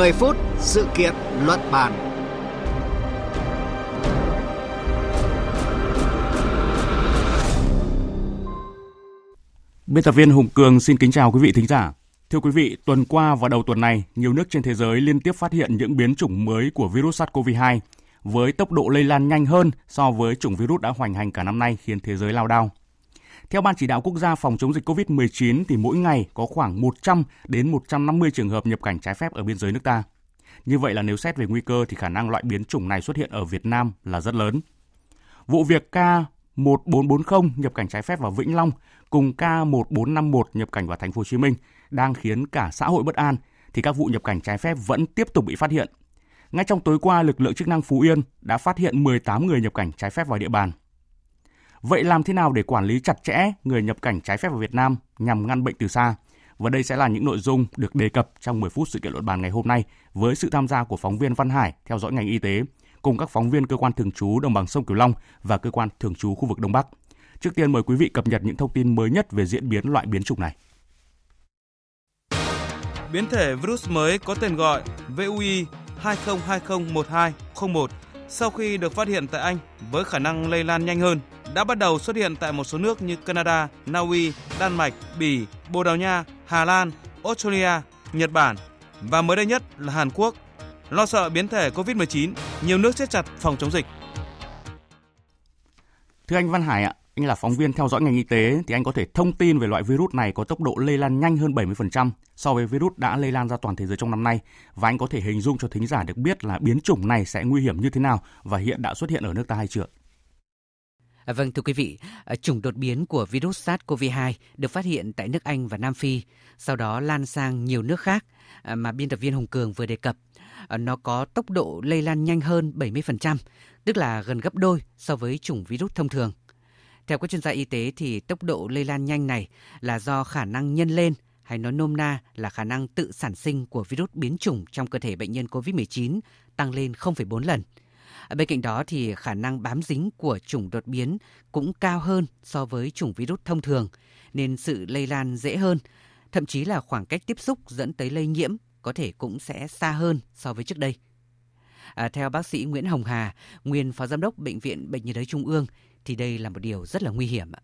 10 phút sự kiện luận bàn. Biên tập viên Hùng Cường xin kính chào quý vị thính giả. Thưa quý vị, tuần qua và đầu tuần này, nhiều nước trên thế giới liên tiếp phát hiện những biến chủng mới của virus SARS-CoV-2 với tốc độ lây lan nhanh hơn so với chủng virus đã hoành hành cả năm nay khiến thế giới lao đao. Theo Ban chỉ đạo quốc gia phòng chống dịch COVID-19 thì mỗi ngày có khoảng 100 đến 150 trường hợp nhập cảnh trái phép ở biên giới nước ta. Như vậy là nếu xét về nguy cơ thì khả năng loại biến chủng này xuất hiện ở Việt Nam là rất lớn. Vụ việc K1440 nhập cảnh trái phép vào Vĩnh Long cùng K1451 nhập cảnh vào thành phố Hồ Chí Minh đang khiến cả xã hội bất an thì các vụ nhập cảnh trái phép vẫn tiếp tục bị phát hiện. Ngay trong tối qua, lực lượng chức năng Phú Yên đã phát hiện 18 người nhập cảnh trái phép vào địa bàn. Vậy làm thế nào để quản lý chặt chẽ người nhập cảnh trái phép vào Việt Nam nhằm ngăn bệnh từ xa? Và đây sẽ là những nội dung được đề cập trong 10 phút sự kiện luận bàn ngày hôm nay với sự tham gia của phóng viên Văn Hải theo dõi ngành y tế, cùng các phóng viên cơ quan thường trú đồng bằng sông Cửu Long và cơ quan thường trú khu vực Đông Bắc. Trước tiên mời quý vị cập nhật những thông tin mới nhất về diễn biến loại biến chủng này. Biến thể virus mới có tên gọi VUI 20201201 sau khi được phát hiện tại Anh với khả năng lây lan nhanh hơn đã bắt đầu xuất hiện tại một số nước như Canada, Na Uy, Đan Mạch, Bỉ, Bồ Đào Nha, Hà Lan, Australia, Nhật Bản và mới đây nhất là Hàn Quốc. Lo sợ biến thể COVID-19, nhiều nước siết chặt phòng chống dịch. Thưa anh Văn Hải ạ, anh là phóng viên theo dõi ngành y tế thì anh có thể thông tin về loại virus này có tốc độ lây lan nhanh hơn 70% so với virus đã lây lan ra toàn thế giới trong năm nay và anh có thể hình dung cho thính giả được biết là biến chủng này sẽ nguy hiểm như thế nào và hiện đã xuất hiện ở nước ta hay chưa? À, vâng thưa quý vị, à, chủng đột biến của virus SARS-CoV-2 được phát hiện tại nước Anh và Nam Phi, sau đó lan sang nhiều nước khác à, mà biên tập viên Hồng Cường vừa đề cập. Nó có tốc độ lây lan nhanh hơn 70%, tức là gần gấp đôi so với chủng virus thông thường. Theo các chuyên gia y tế thì tốc độ lây lan nhanh này là do khả năng nhân lên hay nói nôm na là khả năng tự sản sinh của virus biến chủng trong cơ thể bệnh nhân COVID-19 tăng lên 0,4 lần. Bên cạnh đó thì khả năng bám dính của chủng đột biến cũng cao hơn so với chủng virus thông thường nên sự lây lan dễ hơn, thậm chí là khoảng cách tiếp xúc dẫn tới lây nhiễm có thể cũng sẽ xa hơn so với trước đây. À, theo bác sĩ Nguyễn Hồng Hà, nguyên phó giám đốc bệnh viện Bệnh nhiệt đới Trung ương thì đây là một điều rất là nguy hiểm ạ.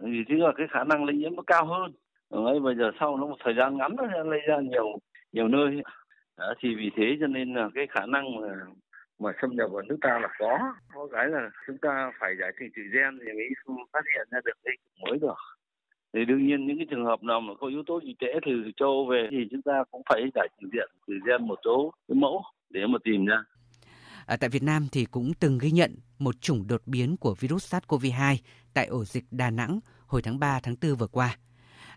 Vì thế là cái khả năng lây nhiễm nó cao hơn. Ấy bây giờ sau nó một thời gian ngắn nó lây ra nhiều nhiều nơi. Đó, thì vì thế cho nên là cái khả năng mà mà xâm nhập vào nước ta là có. Có cái là chúng ta phải giải trình tự gen thì mới phát hiện ra được cái mới được. Thì đương nhiên những cái trường hợp nào mà có yếu tố dịch tễ từ châu về thì chúng ta cũng phải giải trình diện từ gen một số cái mẫu để mà tìm ra. À, tại Việt Nam thì cũng từng ghi nhận một chủng đột biến của virus SARS-CoV-2 tại ổ dịch Đà Nẵng hồi tháng 3 tháng 4 vừa qua.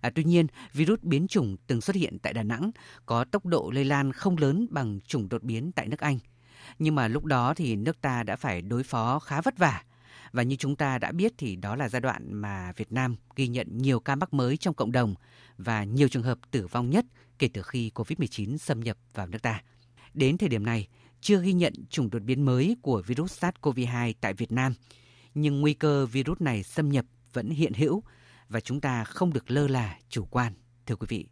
À, tuy nhiên, virus biến chủng từng xuất hiện tại Đà Nẵng có tốc độ lây lan không lớn bằng chủng đột biến tại nước Anh. Nhưng mà lúc đó thì nước ta đã phải đối phó khá vất vả. Và như chúng ta đã biết thì đó là giai đoạn mà Việt Nam ghi nhận nhiều ca mắc mới trong cộng đồng và nhiều trường hợp tử vong nhất kể từ khi COVID-19 xâm nhập vào nước ta. Đến thời điểm này, chưa ghi nhận chủng đột biến mới của virus SARS-CoV-2 tại Việt Nam, nhưng nguy cơ virus này xâm nhập vẫn hiện hữu và chúng ta không được lơ là chủ quan, thưa quý vị.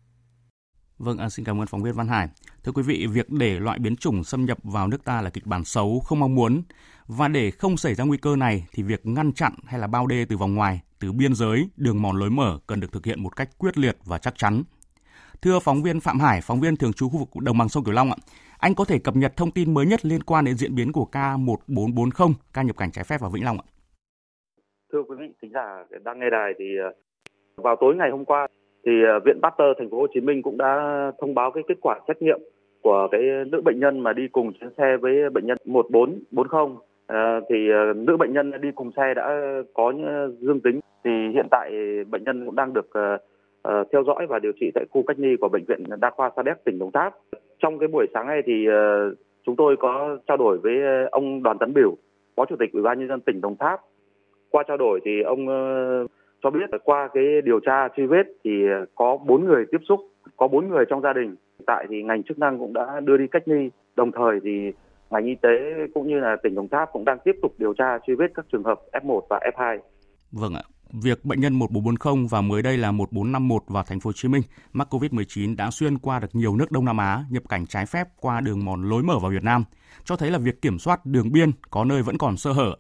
Vâng, à, xin cảm ơn phóng viên Văn Hải. Thưa quý vị, việc để loại biến chủng xâm nhập vào nước ta là kịch bản xấu, không mong muốn. Và để không xảy ra nguy cơ này thì việc ngăn chặn hay là bao đê từ vòng ngoài, từ biên giới, đường mòn lối mở cần được thực hiện một cách quyết liệt và chắc chắn. Thưa phóng viên Phạm Hải, phóng viên thường trú khu vực đồng bằng sông Cửu Long ạ, anh có thể cập nhật thông tin mới nhất liên quan đến diễn biến của K1440, ca nhập cảnh trái phép vào Vĩnh Long ạ? Thưa quý vị, thính giả đang nghe đài thì ờ, vào tối ngày hôm qua thì ờ, Viện Pasteur thành phố Hồ Chí Minh cũng đã thông báo cái kết quả xét nghiệm của cái nữ bệnh nhân mà đi cùng chuyến xe với bệnh nhân 1440 à, ờ, thì nữ bệnh nhân đi cùng xe đã có dương tính thì hiện tại bệnh nhân cũng đang được uh, theo dõi và điều trị tại khu cách ly của bệnh viện Đa khoa Sa Đéc tỉnh Đồng Tháp. Trong cái buổi sáng nay thì uh, chúng tôi có trao đổi với ờ, ông Đoàn Tấn Biểu, Phó Chủ tịch Ủy ban nhân dân tỉnh Đồng Tháp. Qua trao đổi thì ông uh, cho biết là qua cái điều tra truy vết thì có bốn người tiếp xúc, có bốn người trong gia đình. Tại thì ngành chức năng cũng đã đưa đi cách ly, đồng thời thì ngành y tế cũng như là tỉnh Đồng Tháp cũng đang tiếp tục điều tra truy vết các trường hợp F1 và F2. Vâng ạ việc bệnh nhân 1440 và mới đây là 1451 vào thành phố Hồ Chí Minh mắc COVID-19 đã xuyên qua được nhiều nước Đông Nam Á nhập cảnh trái phép qua đường mòn lối mở vào Việt Nam, cho thấy là việc kiểm soát đường biên có nơi vẫn còn sơ hở.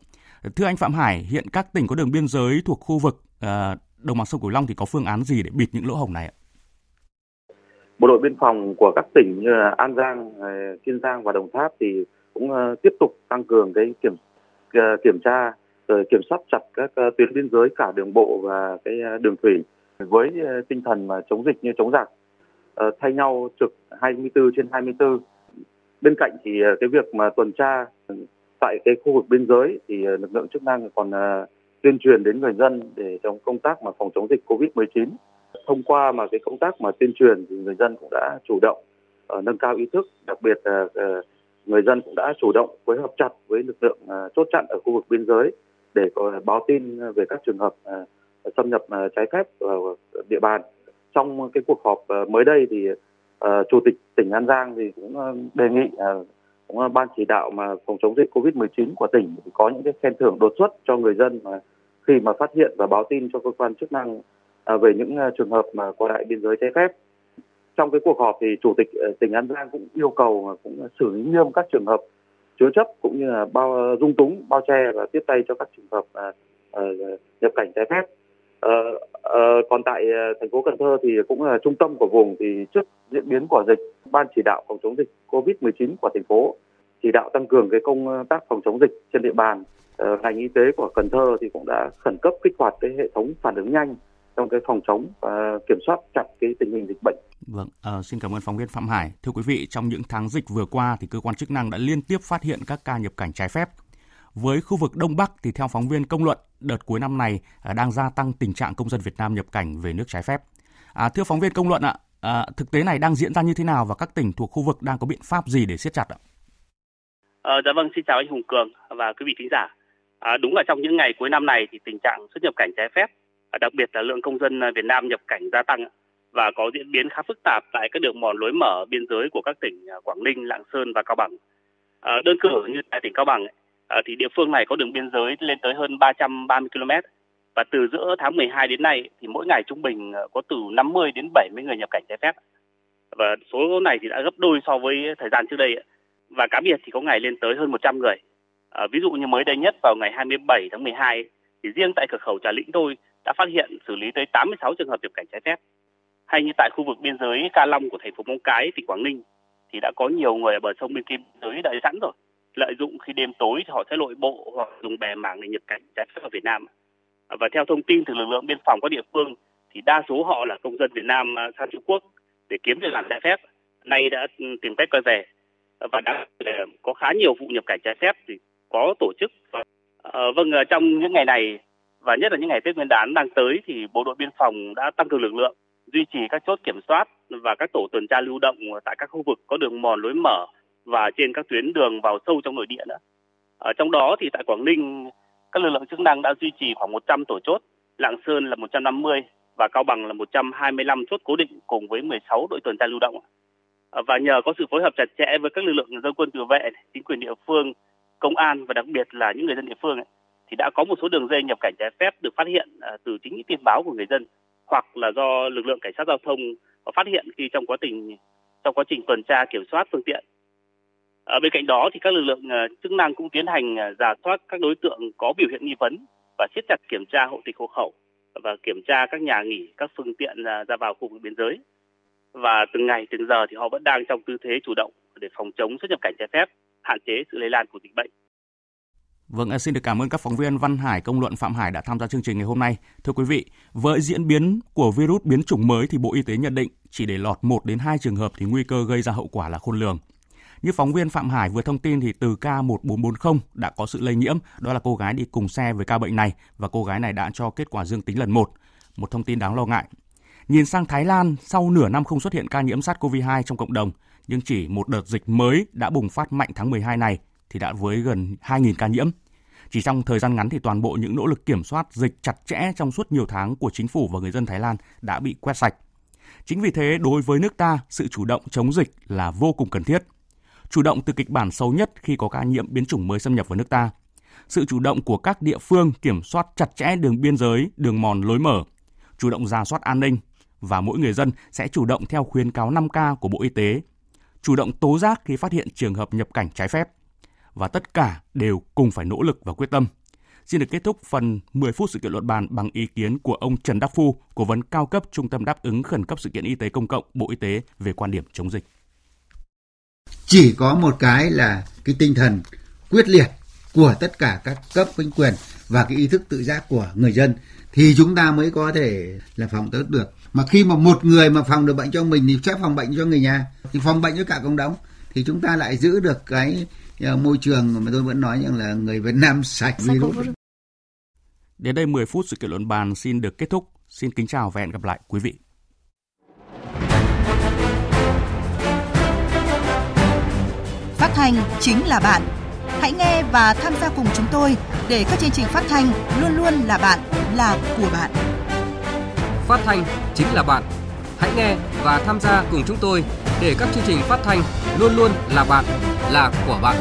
Thưa anh Phạm Hải, hiện các tỉnh có đường biên giới thuộc khu vực à, đồng bằng sông Cửu Long thì có phương án gì để bịt những lỗ hổng này ạ? Bộ đội biên phòng của các tỉnh như là An Giang, ờ, Kiên Giang và Đồng Tháp thì cũng ờ, tiếp tục tăng cường cái kiểm kiểm tra rồi kiểm soát chặt các ờ, tuyến biên giới cả đường bộ và cái ờ, đường thủy với ờ, tinh thần mà chống dịch như chống giặc. Thay nhau trực 24 trên 24 bên cạnh thì cái việc mà tuần tra tại cái khu vực biên giới thì lực lượng chức năng còn tuyên truyền đến người dân để trong công tác mà phòng chống dịch Covid-19. Thông qua mà cái công tác mà tuyên truyền thì người dân cũng đã chủ động uh, nâng cao ý thức, đặc biệt là uh, người dân cũng đã chủ động phối hợp chặt với lực lượng uh, chốt chặn ở khu vực biên giới để có báo tin về các trường hợp à, xâm nhập à, trái phép vào địa bàn. Trong cái cuộc họp à, mới đây thì chủ tịch tỉnh An Giang thì cũng đề nghị cũng ban chỉ đạo mà phòng chống dịch Covid-19 của tỉnh thì có những cái khen thưởng đột xuất cho người dân mà khi mà phát hiện và báo tin cho cơ quan chức năng về những trường hợp mà qua lại biên giới trái phép. Trong cái cuộc họp thì chủ tịch tỉnh An Giang cũng yêu cầu cũng xử lý nghiêm các trường hợp chứa chấp cũng như là bao dung túng, bao che và tiếp tay cho các trường hợp à, à, nhập cảnh trái phép. À, à, còn tại à, thành phố Cần Thơ thì cũng là trung tâm của vùng thì trước diễn biến của dịch, ban chỉ đạo phòng chống dịch COVID-19 của thành phố chỉ đạo tăng cường cái công à, tác phòng chống dịch trên địa bàn ờ, ngành y tế của Cần Thơ thì cũng đã khẩn cấp kích hoạt cái hệ thống phản ứng nhanh trong cái phòng chống và kiểm soát chặt cái tình hình dịch bệnh. Vâng, à, xin cảm ơn phóng viên Phạm Hải. Thưa quý vị, trong những tháng dịch vừa qua thì cơ quan chức năng đã liên tiếp phát hiện các ca nhập cảnh trái phép. Với khu vực Đông Bắc thì theo phóng viên công luận, đợt cuối năm này à, đang gia tăng tình trạng công dân Việt Nam nhập cảnh về nước trái phép. À, thưa phóng viên công luận ạ, à, thực tế này đang diễn ra như thế nào và các tỉnh thuộc khu vực đang có biện pháp gì để siết chặt ạ? Ờ, dạ vâng, xin chào anh Hùng Cường và quý vị thính giả. À, đúng là trong những ngày cuối năm này thì tình trạng xuất nhập cảnh trái phép, à, đặc biệt là lượng công dân à, Việt Nam nhập cảnh gia tăng và có diễn biến khá phức tạp tại các đường mòn lối mở biên giới của các tỉnh à, Quảng Ninh, Lạng Sơn và Cao Bằng. À, đơn cử như tại tỉnh Cao Bằng à, thì địa phương này có đường biên giới lên tới hơn 330 km và từ giữa tháng 12 đến nay thì mỗi ngày trung bình à, có từ 50 đến 70 người nhập cảnh trái phép và số này thì đã gấp đôi so với thời gian trước đây và cá biệt thì có ngày lên tới hơn 100 người. À, ví dụ như mới đây nhất vào ngày 27 tháng 12 thì riêng tại cửa khẩu Trà Lĩnh thôi đã phát hiện xử lý tới 86 trường hợp nhập cảnh trái phép. Hay như tại khu vực biên giới Ca Long của thành phố Móng Cái, tỉnh Quảng Ninh thì đã có nhiều người ở bờ sông bên kia biên giới đợi sẵn rồi. Lợi dụng khi đêm tối thì họ sẽ lội bộ hoặc dùng bè mảng để nhập cảnh trái phép vào Việt Nam. Và theo thông tin từ lực lượng biên phòng các địa phương thì đa số họ là công dân Việt Nam à, sang Trung Quốc để kiếm việc làm trái phép. Nay đã ừ, tìm cách quay về và đã có khá nhiều vụ nhập cảnh trái phép thì có tổ chức. À, vâng, ờ, trong những ngày này và nhất là những ngày Tết Nguyên đán đang tới thì Bộ đội Biên phòng đã tăng cường lực lượng, duy trì các chốt kiểm soát và các tổ tuần tra lưu động tại các khu vực có đường mòn lối mở và trên các tuyến đường vào sâu trong nội địa nữa. Ở trong đó thì tại Quảng Ninh, các lực lượng chức năng đã duy trì khoảng 100 tổ chốt, Lạng Sơn là 150 và Cao Bằng là 125 chốt cố định cùng với 16 đội tuần tra lưu động. Và nhờ có sự phối hợp chặt chẽ với các lực lượng dân quân tự vệ, chính quyền địa phương công an và đặc biệt là những người dân địa phương ấy, thì đã có một số đường dây nhập cảnh trái phép được phát hiện à, từ chính những tin báo của người dân hoặc là do lực lượng cảnh sát giao thông phát hiện khi trong quá trình trong quá trình tuần tra kiểm soát phương tiện. Ở bên cạnh đó thì các lực lượng à, chức năng cũng tiến hành à, giả soát các đối tượng có biểu hiện nghi vấn và siết chặt kiểm tra hộ tịch hộ khẩu và kiểm tra các nhà nghỉ, các phương tiện ra vào khu vực biên giới. Và từng ngày từng giờ thì họ vẫn đang trong tư thế chủ động để phòng chống xuất nhập cảnh trái phép hạn chế sự lây lan của dịch bệnh. Vâng, à, xin được cảm ơn các phóng viên Văn Hải, Công luận Phạm Hải đã tham gia chương trình ngày hôm nay. Thưa quý vị, với diễn biến của virus biến chủng mới thì Bộ Y tế nhận định chỉ để lọt 1 đến 2 trường hợp thì nguy cơ gây ra hậu quả là khôn lường. Như phóng viên Phạm Hải vừa thông tin thì từ ca 1440 đã có sự lây nhiễm, đó là cô gái đi cùng xe với ca bệnh này và cô gái này đã cho kết quả dương tính lần 1. Một thông tin đáng lo ngại. Nhìn sang Thái Lan, sau nửa năm không xuất hiện ca nhiễm SARS-CoV-2 trong cộng đồng, nhưng chỉ một đợt dịch mới đã bùng phát mạnh tháng 12 này thì đã với gần 2.000 ca nhiễm. Chỉ trong thời gian ngắn thì toàn bộ những nỗ lực kiểm soát dịch chặt chẽ trong suốt nhiều tháng của chính phủ và người dân Thái Lan đã bị quét sạch. Chính vì thế, đối với nước ta, sự chủ động chống dịch là vô cùng cần thiết. Chủ động từ kịch bản xấu nhất khi có ca nhiễm biến chủng mới xâm nhập vào nước ta. Sự chủ động của các địa phương kiểm soát chặt chẽ đường biên giới, đường mòn lối mở, chủ động ra soát an ninh và mỗi người dân sẽ chủ động theo khuyến cáo 5K của Bộ Y tế, chủ động tố giác khi phát hiện trường hợp nhập cảnh trái phép. Và tất cả đều cùng phải nỗ lực và quyết tâm. Xin được kết thúc phần 10 phút sự kiện luận bàn bằng ý kiến của ông Trần Đắc Phu, cố vấn cao cấp Trung tâm đáp ứng khẩn cấp sự kiện y tế công cộng Bộ Y tế về quan điểm chống dịch. Chỉ có một cái là cái tinh thần quyết liệt của tất cả các cấp chính quyền và cái ý thức tự giác của người dân thì chúng ta mới có thể là phòng tốt được mà khi mà một người mà phòng được bệnh cho mình thì sẽ phòng bệnh cho người nhà thì phòng bệnh cho cả cộng đồng thì chúng ta lại giữ được cái uh, môi trường mà tôi vẫn nói rằng là người Việt Nam sạch virus. Đến đây 10 phút sự kiện luận bàn xin được kết thúc. Xin kính chào và hẹn gặp lại quý vị. Phát thanh chính là bạn. Hãy nghe và tham gia cùng chúng tôi để các chương trình phát thanh luôn luôn là bạn, là của bạn. Phát thanh chính là bạn. Hãy nghe và tham gia cùng chúng tôi để các chương trình phát thanh luôn luôn là bạn, là của bạn.